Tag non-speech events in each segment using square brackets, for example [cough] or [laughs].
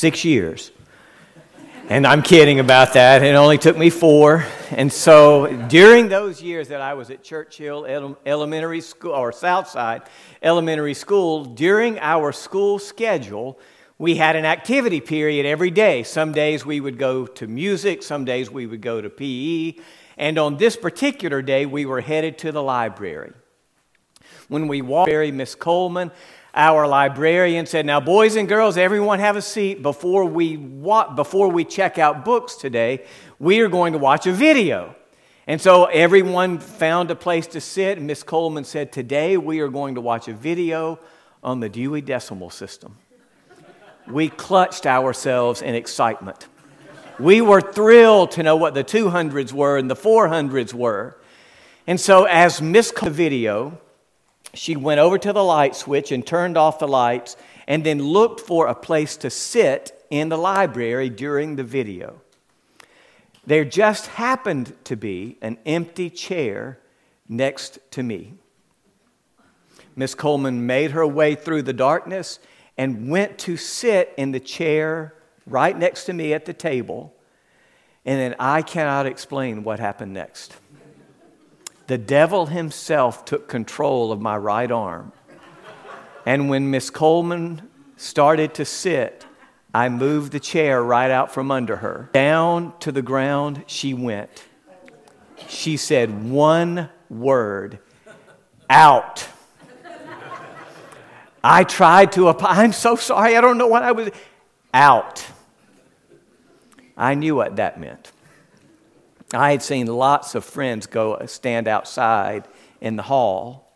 Six years. And I'm kidding about that. It only took me four. And so during those years that I was at Churchill Elementary School, or Southside Elementary School, during our school schedule, we had an activity period every day. Some days we would go to music, some days we would go to PE. And on this particular day, we were headed to the library. When we walked, Miss Coleman, our librarian said, Now, boys and girls, everyone have a seat. Before we, wa- before we check out books today, we are going to watch a video. And so everyone found a place to sit. And Miss Coleman said, Today we are going to watch a video on the Dewey Decimal System. We clutched ourselves in excitement. We were thrilled to know what the 200s were and the 400s were. And so, as Miss the video, she went over to the light switch and turned off the lights and then looked for a place to sit in the library during the video. There just happened to be an empty chair next to me. Miss Coleman made her way through the darkness and went to sit in the chair right next to me at the table. And then I cannot explain what happened next the devil himself took control of my right arm. And when Miss Coleman started to sit, I moved the chair right out from under her. Down to the ground she went. She said one word out. I tried to, I'm so sorry, I don't know what I was. Out. I knew what that meant. I had seen lots of friends go uh, stand outside in the hall.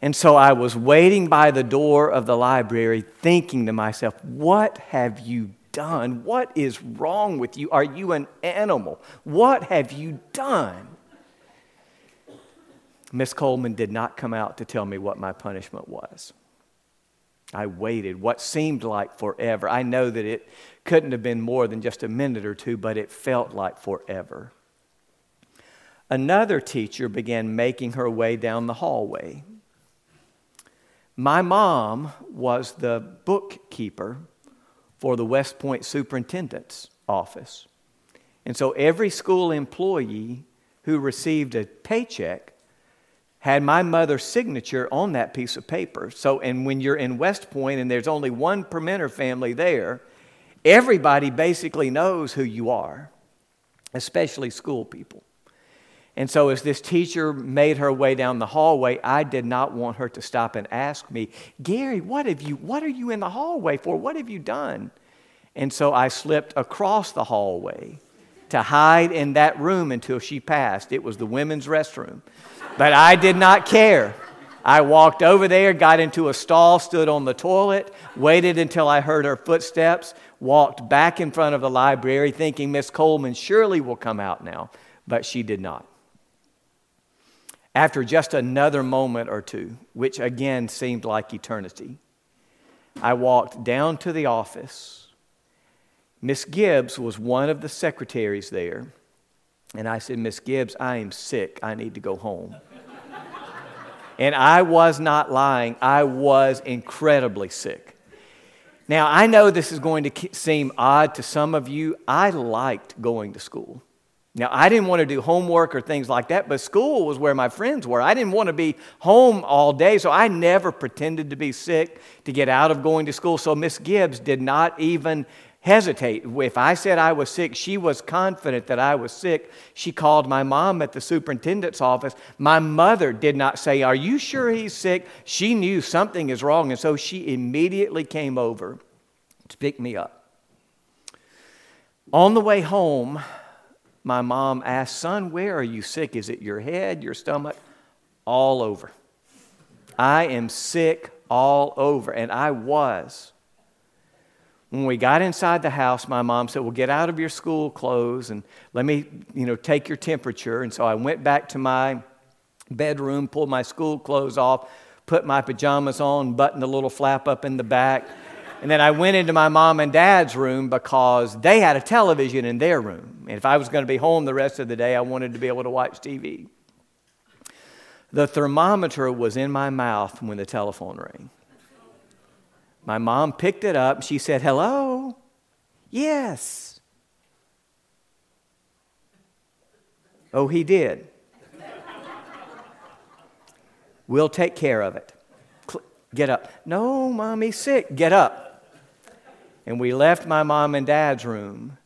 And so I was waiting by the door of the library thinking to myself, what have you done? What is wrong with you? Are you an animal? What have you done? Miss Coleman did not come out to tell me what my punishment was. I waited what seemed like forever. I know that it couldn't have been more than just a minute or two, but it felt like forever. Another teacher began making her way down the hallway. My mom was the bookkeeper for the West Point superintendent's office. And so every school employee who received a paycheck had my mother's signature on that piece of paper. So, and when you're in West Point and there's only one Permenter family there, everybody basically knows who you are, especially school people. And so, as this teacher made her way down the hallway, I did not want her to stop and ask me, Gary, what have you, what are you in the hallway for? What have you done? And so I slipped across the hallway to hide in that room until she passed. It was the women's restroom. But I did not care. I walked over there, got into a stall, stood on the toilet, waited until I heard her footsteps, walked back in front of the library, thinking Miss Coleman surely will come out now. But she did not. After just another moment or two, which again seemed like eternity, I walked down to the office. Miss Gibbs was one of the secretaries there. And I said, Miss Gibbs, I am sick. I need to go home. [laughs] and I was not lying. I was incredibly sick. Now, I know this is going to seem odd to some of you. I liked going to school. Now, I didn't want to do homework or things like that, but school was where my friends were. I didn't want to be home all day, so I never pretended to be sick to get out of going to school. So Miss Gibbs did not even hesitate. If I said I was sick, she was confident that I was sick. She called my mom at the superintendent's office. My mother did not say, Are you sure he's sick? She knew something is wrong, and so she immediately came over to pick me up. On the way home, my mom asked, Son, where are you sick? Is it your head, your stomach? All over. I am sick all over. And I was. When we got inside the house, my mom said, Well, get out of your school clothes and let me, you know, take your temperature. And so I went back to my bedroom, pulled my school clothes off, put my pajamas on, buttoned the little flap up in the back. And then I went into my mom and dad's room because they had a television in their room. And if I was going to be home the rest of the day, I wanted to be able to watch TV. The thermometer was in my mouth when the telephone rang. My mom picked it up. She said, Hello. Yes. Oh, he did. We'll take care of it. Get up. No, mommy's sick. Get up. And we left my mom and dad's room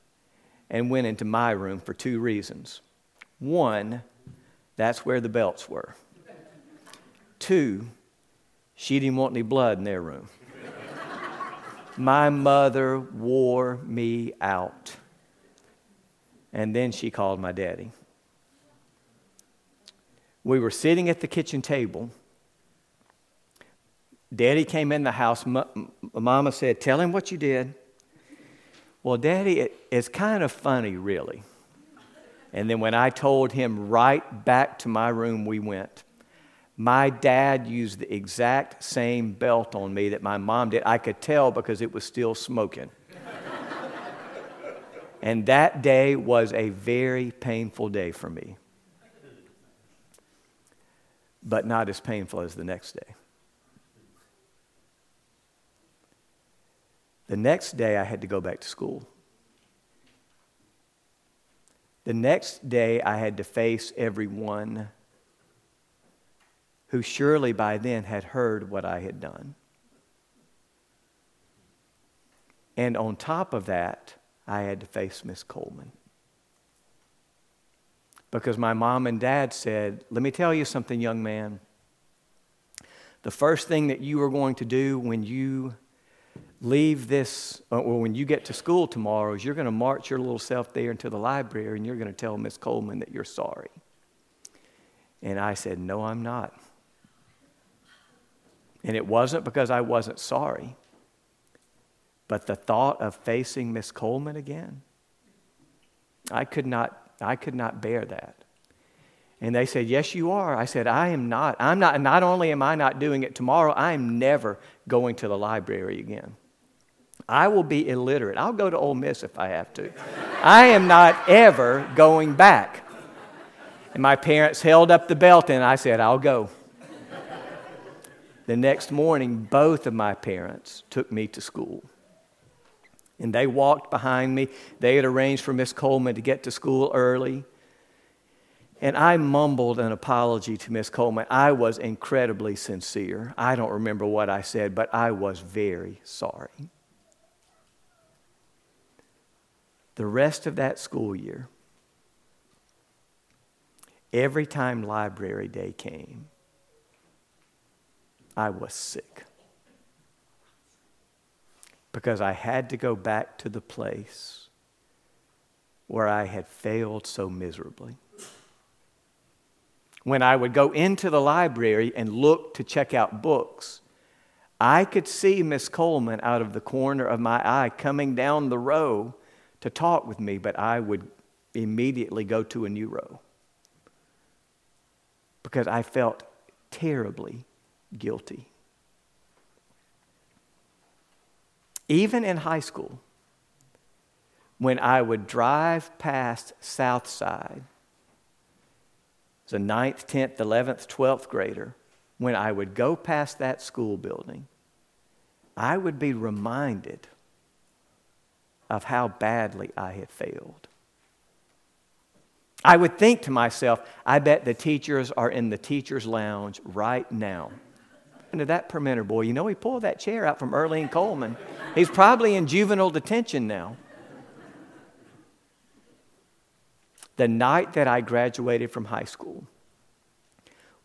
and went into my room for two reasons. One, that's where the belts were. Two, she didn't want any blood in their room. My mother wore me out. And then she called my daddy. We were sitting at the kitchen table. Daddy came in the house. Mama said, Tell him what you did. Well, Daddy, it, it's kind of funny, really. And then when I told him, right back to my room we went. My dad used the exact same belt on me that my mom did. I could tell because it was still smoking. [laughs] and that day was a very painful day for me, but not as painful as the next day. The next day, I had to go back to school. The next day, I had to face everyone who surely by then had heard what I had done. And on top of that, I had to face Miss Coleman. Because my mom and dad said, Let me tell you something, young man. The first thing that you are going to do when you leave this, uh, or when you get to school tomorrow, you're going to march your little self there into the library and you're going to tell Miss Coleman that you're sorry. And I said, No, I'm not. And it wasn't because I wasn't sorry, but the thought of facing Miss Coleman again, I could not, I could not bear that. And they said, Yes, you are. I said, I am not. I'm not, not only am I not doing it tomorrow, I am never going to the library again. I will be illiterate. I'll go to Ole Miss if I have to. I am not ever going back. And my parents held up the belt and I said, I'll go. The next morning, both of my parents took me to school. And they walked behind me. They had arranged for Miss Coleman to get to school early. And I mumbled an apology to Miss Coleman. I was incredibly sincere. I don't remember what I said, but I was very sorry. The rest of that school year, every time library day came, I was sick. Because I had to go back to the place where I had failed so miserably. When I would go into the library and look to check out books, I could see Miss Coleman out of the corner of my eye coming down the row to talk with me, but I would immediately go to a new row because I felt terribly guilty. Even in high school, when I would drive past Southside, as a ninth, 10th, 11th, 12th grader, when I would go past that school building, I would be reminded of how badly I had failed. I would think to myself, I bet the teachers are in the teacher's lounge right now. And to that Permenter boy, you know, he pulled that chair out from Earlene Coleman. He's probably in juvenile detention now. The night that I graduated from high school,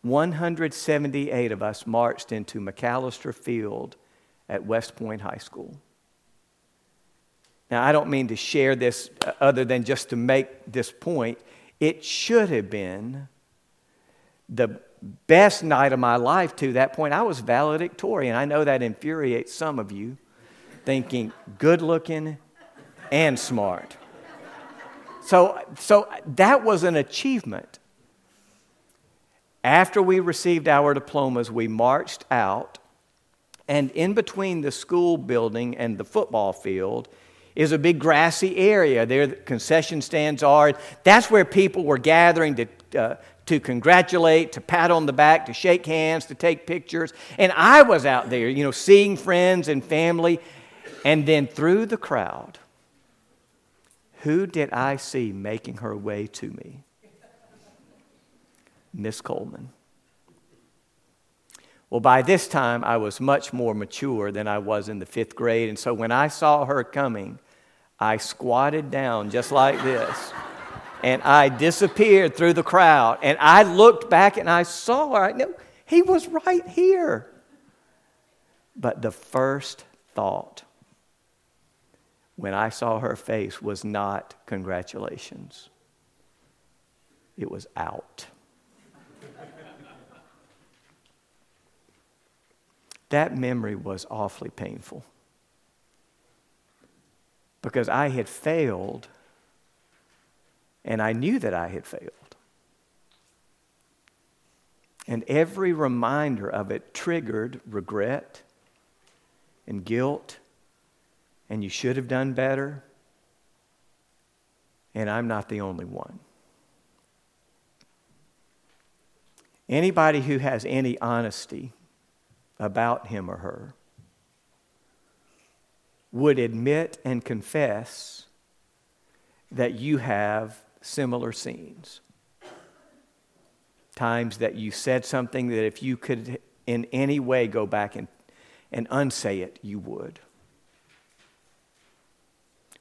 178 of us marched into McAllister Field at West Point High School. Now, I don't mean to share this uh, other than just to make this point. It should have been the best night of my life to that point. I was valedictorian. I know that infuriates some of you, thinking good looking and smart. So, so that was an achievement. After we received our diplomas, we marched out, and in between the school building and the football field, is a big grassy area. There, the concession stands are. That's where people were gathering to, uh, to congratulate, to pat on the back, to shake hands, to take pictures. And I was out there, you know, seeing friends and family. And then through the crowd, Who did I see making her way to me? Miss Coleman. Well, by this time, I was much more mature than I was in the fifth grade. And so when I saw her coming, I squatted down just like this. And I disappeared through the crowd. And I looked back and I saw her. I knew he was right here. But the first thought when I saw her face was not congratulations, it was out. that memory was awfully painful because I had failed and I knew that I had failed. And every reminder of it triggered regret and guilt, and you should have done better. And I'm not the only one. Anybody who has any honesty about him or her would admit and confess that you have similar scenes. Times that you said something that if you could in any way go back and, and unsay it, you would.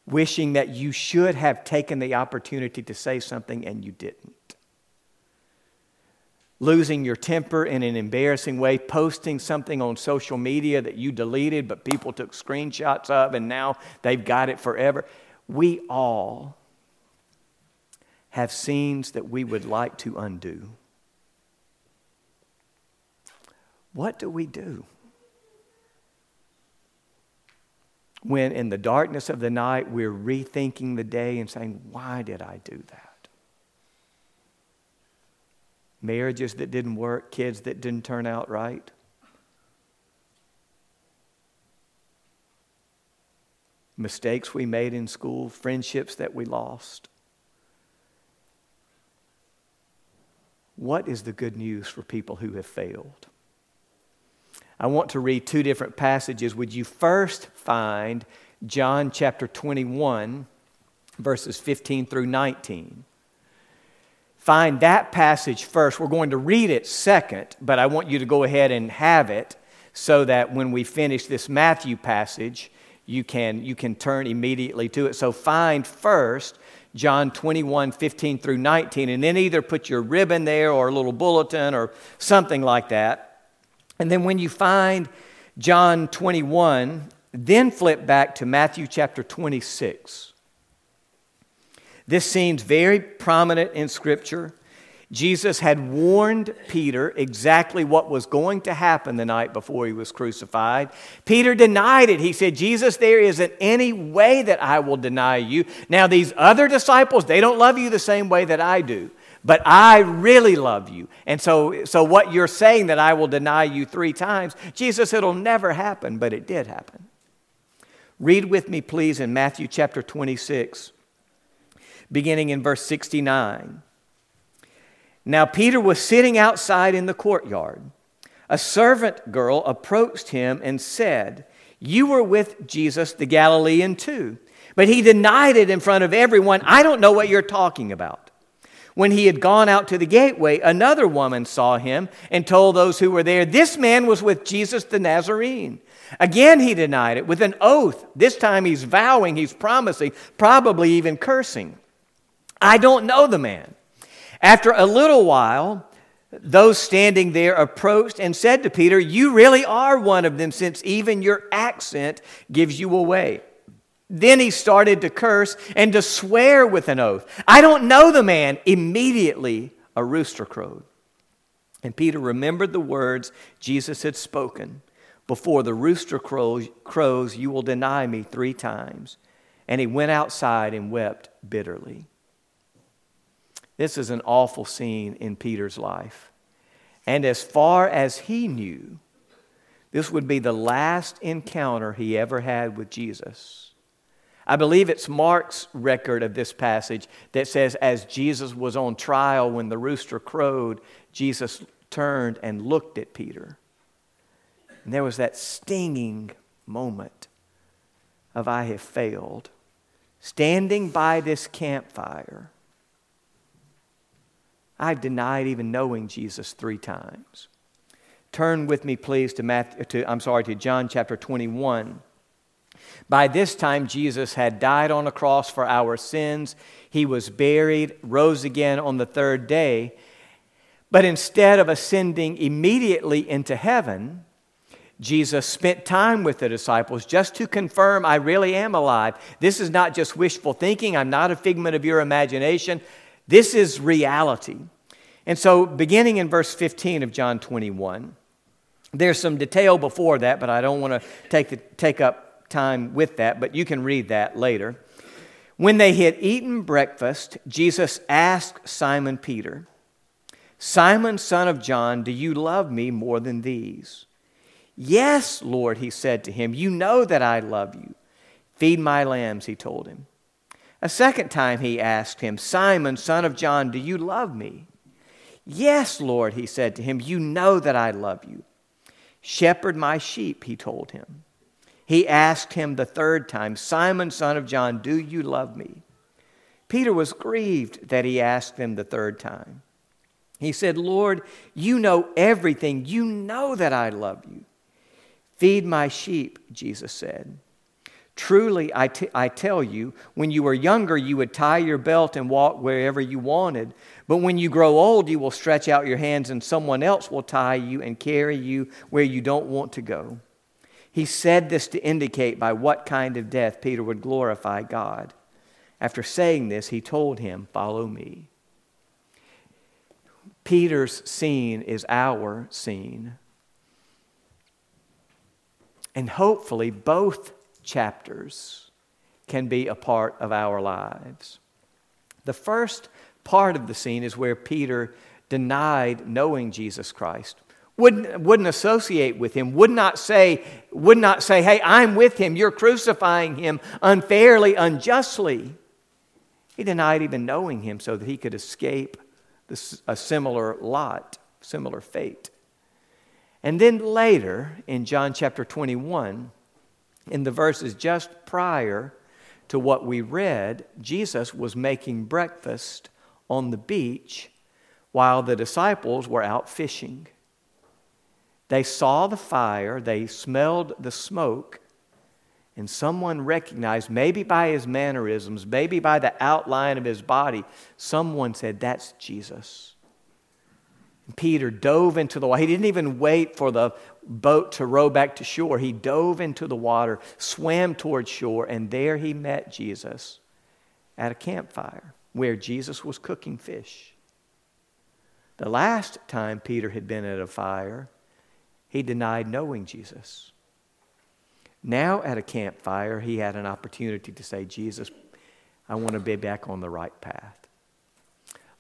Wishing that you should have taken the opportunity to say something and you didn't losing your temper in an embarrassing way, posting something on social media that you deleted but people took screenshots of and now they've got it forever. We all have scenes that we would like to undo. What do we do? When in the darkness of the night we're rethinking the day and saying, Why did I do that? Marriages that didn't work, kids that didn't turn out right. Mistakes we made in school, friendships that we lost. What is the good news for people who have failed? I want to read two different passages. Would you first find John chapter 21, verses 15 through 19? Find that passage first. We're going to read it second, but I want you to go ahead and have it so that when we finish this Matthew passage, you can, you can turn immediately to it. So find first John 21, 15 through 19, and then either put your ribbon there or a little bulletin or something like that. And then when you find John 21, then flip back to Matthew chapter 26. This seems very prominent in Scripture. Jesus had warned Peter exactly what was going to happen the night before he was crucified. Peter denied it. He said, Jesus, there isn't any way that I will deny you. Now, these other disciples, they don't love you the same way that I do, but I really love you. And so, so what you're saying that I will deny you three times, Jesus, it'll never happen, but it did happen. Read with me, please, in Matthew chapter 26 beginning in verse 69. Now, Peter was sitting outside in the courtyard. A servant girl approached him and said, You were with Jesus the Galilean too. But he denied it in front of everyone. I don't know what you're talking about. When he had gone out to the gateway, another woman saw him and told those who were there, This man was with Jesus the Nazarene. Again, he denied it with an oath. This time he's vowing, he's promising, probably even cursing. I don't know the man. After a little while, those standing there approached and said to Peter, You really are one of them, since even your accent gives you away. Then he started to curse and to swear with an oath. I don't know the man. Immediately, a rooster crowed. And Peter remembered the words Jesus had spoken Before the rooster crows, you will deny me three times. And he went outside and wept bitterly. This is an awful scene in Peter's life. And as far as he knew, this would be the last encounter he ever had with Jesus. I believe it's Mark's record of this passage that says, as Jesus was on trial when the rooster crowed, Jesus turned and looked at Peter. And there was that stinging moment of, I have failed standing by this campfire, I denied even knowing Jesus three times. Turn with me, please, to Matthew, to, I'm sorry, to John chapter 21. By this time, Jesus had died on a cross for our sins. He was buried, rose again on the third day. But instead of ascending immediately into heaven, Jesus spent time with the disciples just to confirm, I really am alive. This is not just wishful thinking, I'm not a figment of your imagination. This is reality. And so, beginning in verse 15 of John 21, there's some detail before that, but I don't want to take, take up time with that, but you can read that later. When they had eaten breakfast, Jesus asked Simon Peter, Simon, son of John, do you love me more than these? Yes, Lord, he said to him, You know that I love you. Feed my lambs, he told him. A second time he asked him, Simon, son of John, do you love me? Yes, Lord, he said to him, You know that I love you. Shepherd my sheep, he told him. He asked him the third time, Simon, son of John, do you love me? Peter was grieved that he asked him the third time. He said, Lord, you know everything. You know that I love you. Feed my sheep, Jesus said. Truly, I, t- I tell you, when you were younger, you would tie your belt and walk wherever you wanted. But when you grow old, you will stretch out your hands, and someone else will tie you and carry you where you don't want to go. He said this to indicate by what kind of death Peter would glorify God. After saying this, he told him, Follow me. Peter's scene is our scene. And hopefully, both chapters can be a part of our lives. The first part of the scene is where Peter denied knowing Jesus Christ. Wouldn't, wouldn't associate with him, would not say, would not say, hey, I'm with him, you're crucifying him unfairly, unjustly. He denied even knowing him so that he could escape this, a similar lot, similar fate. And then later, in John chapter 21, in the verses just prior to what we read, Jesus was making breakfast on the beach while the disciples were out fishing. They saw the fire, they smelled the smoke, and someone recognized, maybe by his mannerisms, maybe by the outline of his body, someone said, That's Jesus. Peter dove into the water. He didn't even wait for the boat to row back to shore. He dove into the water, swam toward shore, and there he met Jesus at a campfire where Jesus was cooking fish. The last time Peter had been at a fire, he denied knowing Jesus. Now, at a campfire, he had an opportunity to say, Jesus, I want to be back on the right path.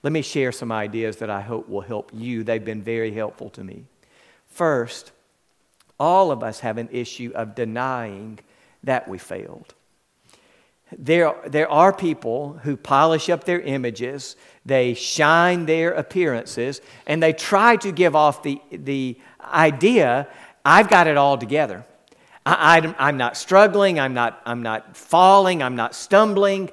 Let me share some ideas that I hope will help you. They've been very helpful to me. First, all of us have an issue of denying that we failed. There, there are people who polish up their images, they shine their appearances, and they try to give off the, the idea I've got it all together. I, am not struggling, I'm not, I'm not falling, I'm not stumbling.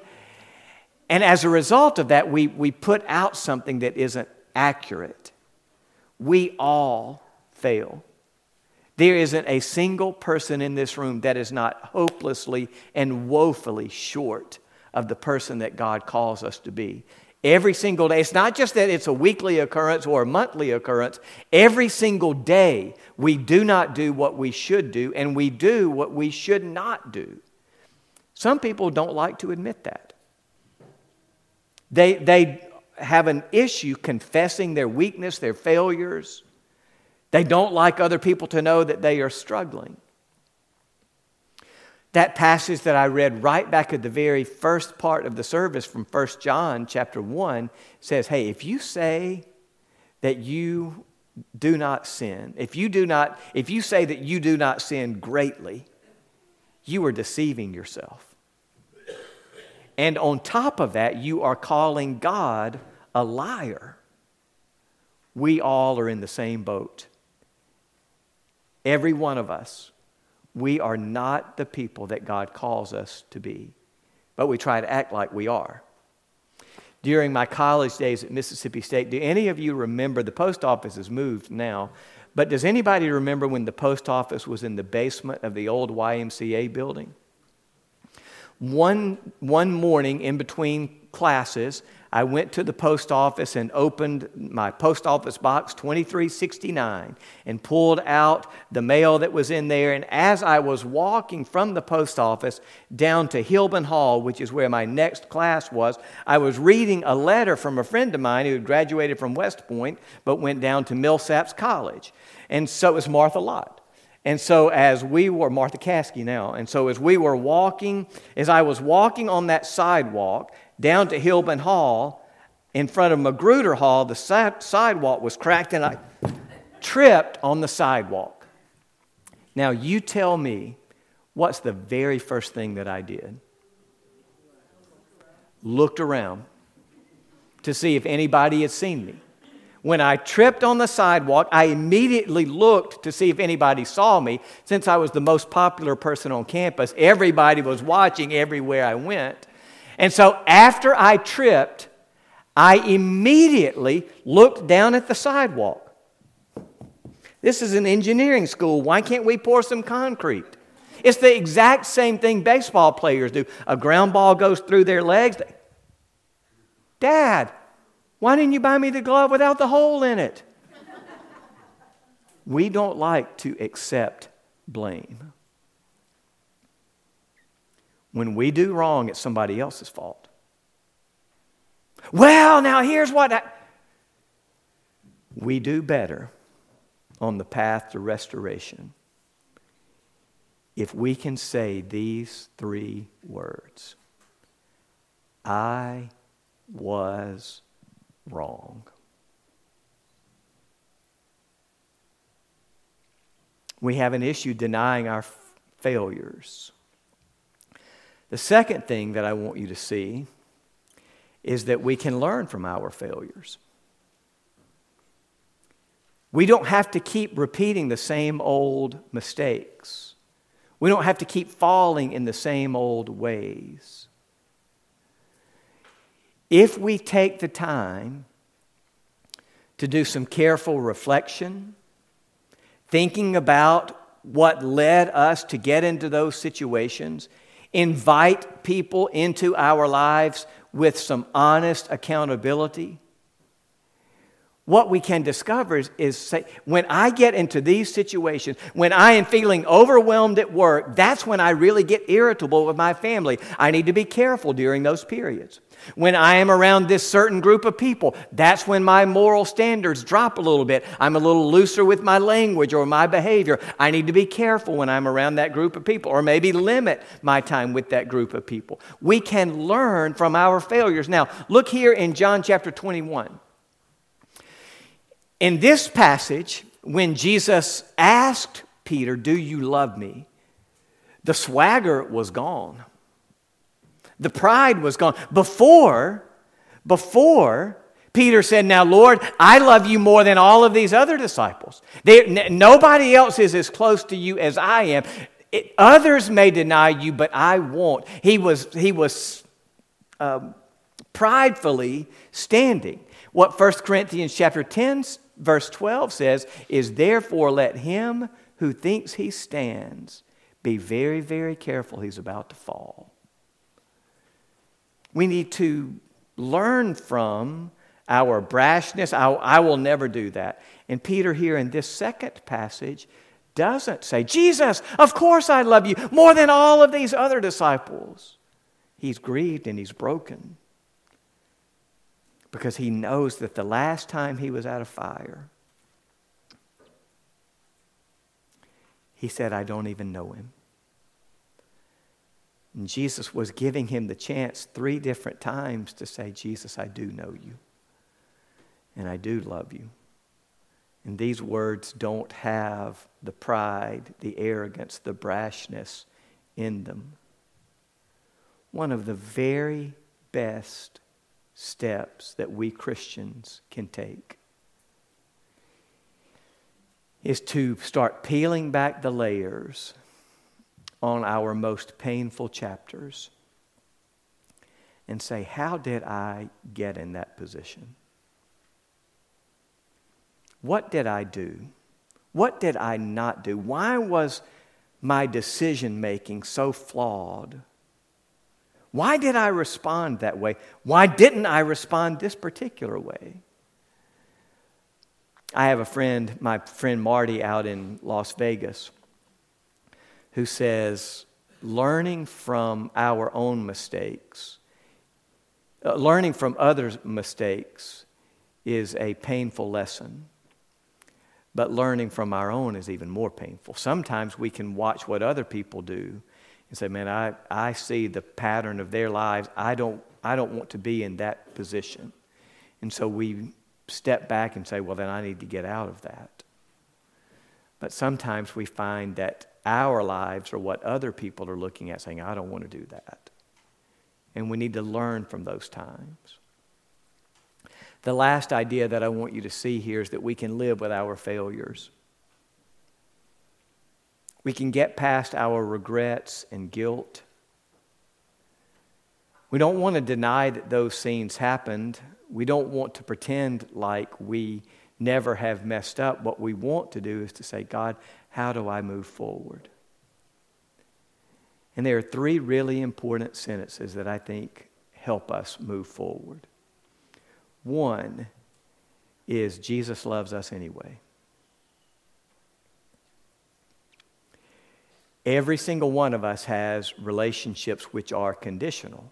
And as a result of that, we, we put out something that isn't accurate. We all fail. There isn't a single person in this room that is not hopelessly and woefully short of the person that God calls us to be. Every single day. It's not just that it's a weekly occurrence or a monthly occurrence. Every single day, we do not do what we should do, and we do what we should not do. Some people don't like to admit that. They, they have an issue confessing their weakness, their failures. They don't like other people to know that they are struggling. That passage that I read right back at the very first part of the service from 1 John chapter 1 says, Hey, if you say that you do not sin, if you do not, if you say that you do not sin greatly, you are deceiving yourself. And on top of that, you are calling God a liar. We all are in the same boat. Every one of us, we are not the people that God calls us to be. but we try to act like we are. During my college days at Mississippi State, do any of you remember the post office has moved now, but does anybody remember when the post office was in the basement of the old YMCA building? One, one morning in between classes, I went to the post office and opened my post office box 2369 and pulled out the mail that was in there. And as I was walking from the post office down to Hilbun Hall, which is where my next class was, I was reading a letter from a friend of mine who had graduated from West Point but went down to Millsaps College. And so it was Martha Lott. And so, as we were, Martha Caskey now, and so as we were walking, as I was walking on that sidewalk, down to Hilbun Hall, in front of Magruder Hall, the sidewalk was cracked and I tripped on the sidewalk. Now, you tell me what's the very first thing that I did? Looked around to see if anybody had seen me. When I tripped on the sidewalk, I immediately looked to see if anybody saw me. Since I was the most popular person on campus, everybody was watching everywhere I went. And so after I tripped, I immediately looked down at the sidewalk. This is an engineering school. Why can't we pour some concrete? It's the exact same thing baseball players do. A ground ball goes through their legs. Dad, why didn't you buy me the glove without the hole in it? we don't like to accept blame. When we do wrong, it's somebody else's fault. Well, now here's what I... we do better on the path to restoration if we can say these three words I was wrong. We have an issue denying our failures. The second thing that I want you to see is that we can learn from our failures. We don't have to keep repeating the same old mistakes. We don't have to keep falling in the same old ways. If we take the time to do some careful reflection, thinking about what led us to get into those situations, invite people into our lives with some honest accountability, what we can discover is, is say, when I get into these situations, when I am feeling overwhelmed at work, that's when I really get irritable with my family. I need to be careful during those periods. When I am around this certain group of people, that's when my moral standards drop a little bit. I'm a little looser with my language or my behavior. I need to be careful when I'm around that group of people, or maybe limit my time with that group of people. We can learn from our failures. Now, look here in John chapter 21. In this passage, when Jesus asked Peter, Do you love me? the swagger was gone. The pride was gone. Before, before, Peter said, Now, Lord, I love you more than all of these other disciples. They, n- nobody else is as close to you as I am. It, others may deny you, but I won't. He was, he was um, pridefully standing. What 1 Corinthians chapter 10 verse 12 says, is therefore let him who thinks he stands be very, very careful he's about to fall. We need to learn from our brashness. I, I, will never do that. And Peter, here in this second passage, doesn't say, Jesus, of course I love you more than all of these other disciples. He's grieved and he's broken because he knows that the last time he was at a fire, he said, I don't even know him. And Jesus was giving him the chance three different times to say, Jesus, I do know you, and I do love you. And these words don't have the pride, the arrogance, the brashness in them. One of the very best steps that we Christians can take is to start peeling back the layers on our most painful chapters and say, How did I get in that position? What did I do? What did I not do? Why was my decision making so flawed? Why did I respond that way? Why didn't I respond this particular way? I have a friend, my friend Marty, out in Las Vegas, who says, learning from our own mistakes, uh, learning from others' mistakes is a painful lesson. But learning from our own is even more painful. Sometimes we can watch what other people do and say, man, I, I see the pattern of their lives. I don't, I don't want to be in that position. And so we step back and say, well, then I need to get out of that. But sometimes we find that our lives are what other people are looking at, saying, I don't want to do that. And we need to learn from those times. The last idea that I want you to see here is that we can live with our failures. We can get past our regrets and guilt. We don't want to deny that those scenes happened. We don't want to pretend like we never have messed up. What we want to do is to say, God, how do I move forward? And there are three really important sentences that I think help us move forward. One is Jesus loves us anyway. Every single one of us has relationships which are conditional.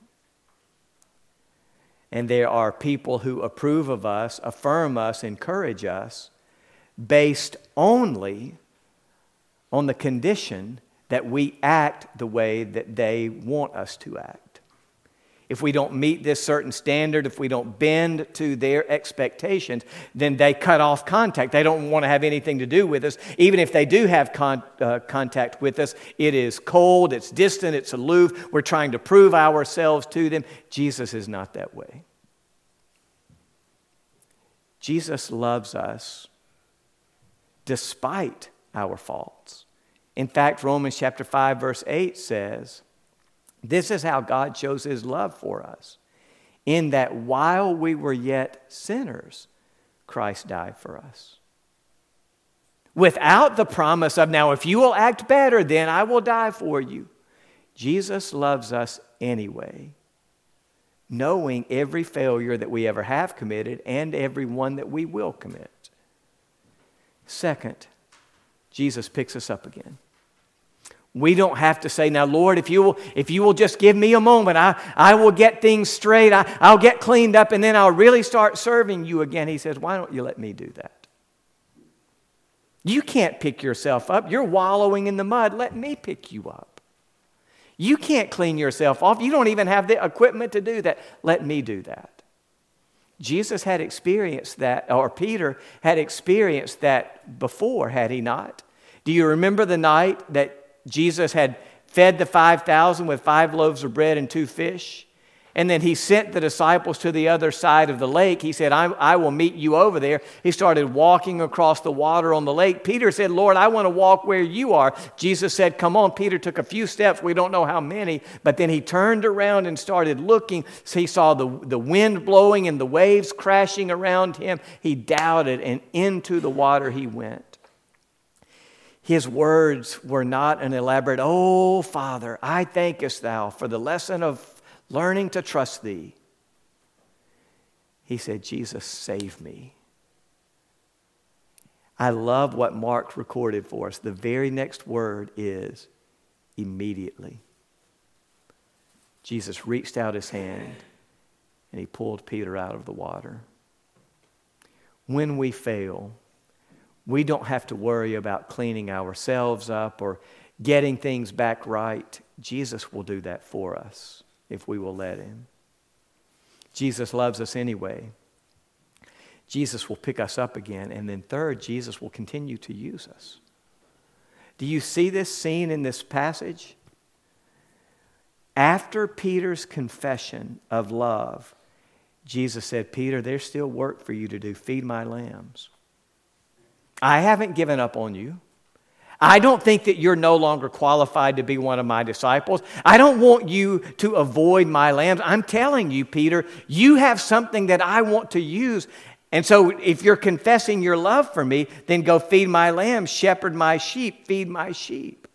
And there are people who approve of us, affirm us, encourage us based only on the condition that we act the way that they want us to act if we don't meet this certain standard, if we don't bend to their expectations, then they cut off contact. They don't want to have anything to do with us. Even if they do have con- uh, contact with us, it is cold, it's distant, it's aloof. We're trying to prove ourselves to them. Jesus is not that way. Jesus loves us despite our faults. In fact, Romans chapter 5, verse 8 says, this is how God shows his love for us. In that while we were yet sinners, Christ died for us. Without the promise of, now, if you will act better, then I will die for you. Jesus loves us anyway, knowing every failure that we ever have committed and every one that we will commit. Second, Jesus picks us up again. We don't have to say, now, Lord, if you will, if you will just give me a moment, I, I will get things straight. I, I'll get cleaned up, and then I'll really start serving you again. He says, Why don't you let me do that? You can't pick yourself up. You're wallowing in the mud. Let me pick you up. You can't clean yourself off. You don't even have the equipment to do that. Let me do that. Jesus had experienced that, or Peter had experienced that before, had he not? Do you remember the night that Jesus had fed the 5,000 with five loaves of bread and two fish. And then he sent the disciples to the other side of the lake. He said, I, I, will meet you over there. He started walking across the water on the lake. Peter said, Lord, I want to walk where you are. Jesus said, Come on. Peter took a few steps. We don't know how many. But then he turned around and started looking. So he saw the, the wind blowing and the waves crashing around him. He doubted, and into the water he went. His words were not an elaborate, Oh, Father, I thankest thou for the lesson of learning to trust thee. He said, Jesus, save me. I love what Mark recorded for us. The very next word is immediately. Jesus reached out his hand and he pulled Peter out of the water. When we fail, we don't have to worry about cleaning ourselves up or getting things back right. Jesus will do that for us if we will let Him. Jesus loves us anyway. Jesus will pick us up again. And then, third, Jesus will continue to use us. Do you see this scene in this passage? After Peter's confession of love, Jesus said, Peter, there's still work for you to do. Feed my lambs. I haven't given up on you. I don't think that you're no longer qualified to be one of my disciples. I don't want you to avoid my lambs. I'm telling you, Peter, you have something that I want to use. And so, if you're confessing your love for me, then go feed my lambs, shepherd my sheep, feed my sheep.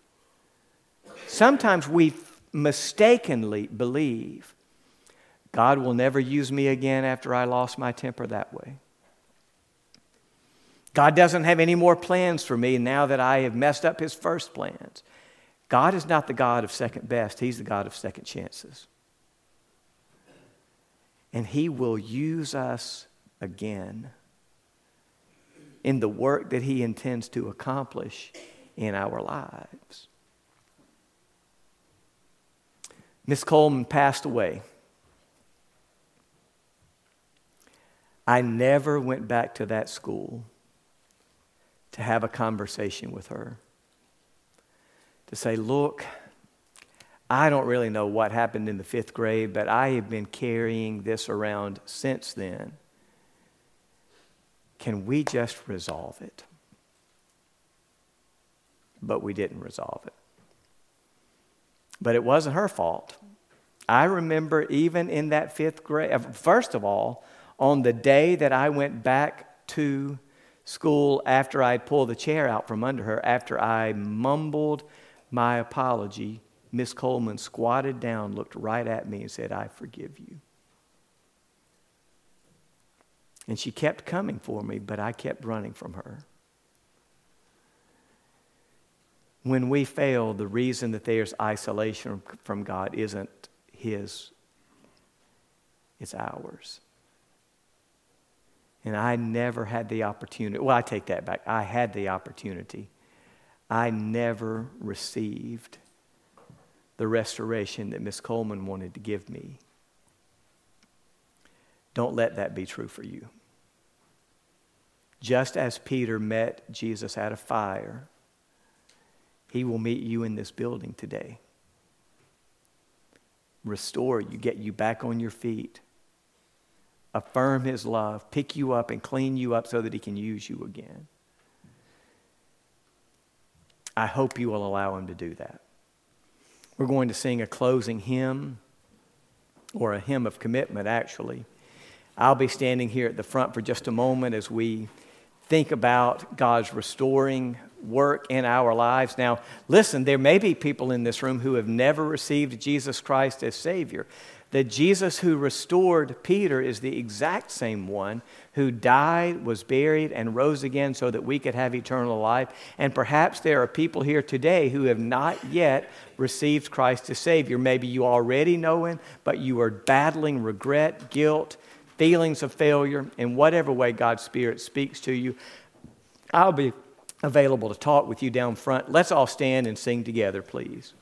Sometimes we mistakenly believe God will never use me again after I lost my temper that way. God doesn't have any more plans for me now that I have messed up his first plans. God is not the God of second best, he's the God of second chances. And he will use us again in the work that he intends to accomplish in our lives. Miss Coleman passed away. I never went back to that school to have a conversation with her. To say, look, I don't really know what happened in the fifth grade, but I have been carrying this around since then. Can we just resolve it? But we didn't resolve it. But it wasn't her fault. I remember even in that fifth grade, uh, first of all, on the day that I went back to school after I'd pulled the chair out from under her, after I mumbled my apology, Miss Coleman squatted down, looked right at me, and said, I forgive you. And she kept coming for me, but I kept running from her. When we fail, the reason that there's isolation from God isn't His, it's ours. And I never had the opportunity. Well, I take that back. I had the opportunity. I never received the restoration that Miss Coleman wanted to give me. Don't let that be true for you. Just as Peter met Jesus at a fire, he will meet you in this building today. Restore you, get you back on your feet affirm his love, pick you up, and clean you up so that he can use you again. I hope you will allow him to do that. We're going to sing a closing hymn, or a hymn of commitment, actually. I'll be standing here at the front for just a moment as we think about God's restoring work in our lives. Now, listen, there may be people in this room who have never received Jesus Christ as Savior that Jesus who restored Peter is the exact same one who died, was buried, and rose again so that we could have eternal life. And perhaps there are people here today who have not yet received Christ as Savior. Maybe you already know Him, but you are battling regret, guilt, feelings of failure, in whatever way God's Spirit speaks to you. I'll be available to talk with you down front. Let's all stand and sing together, please.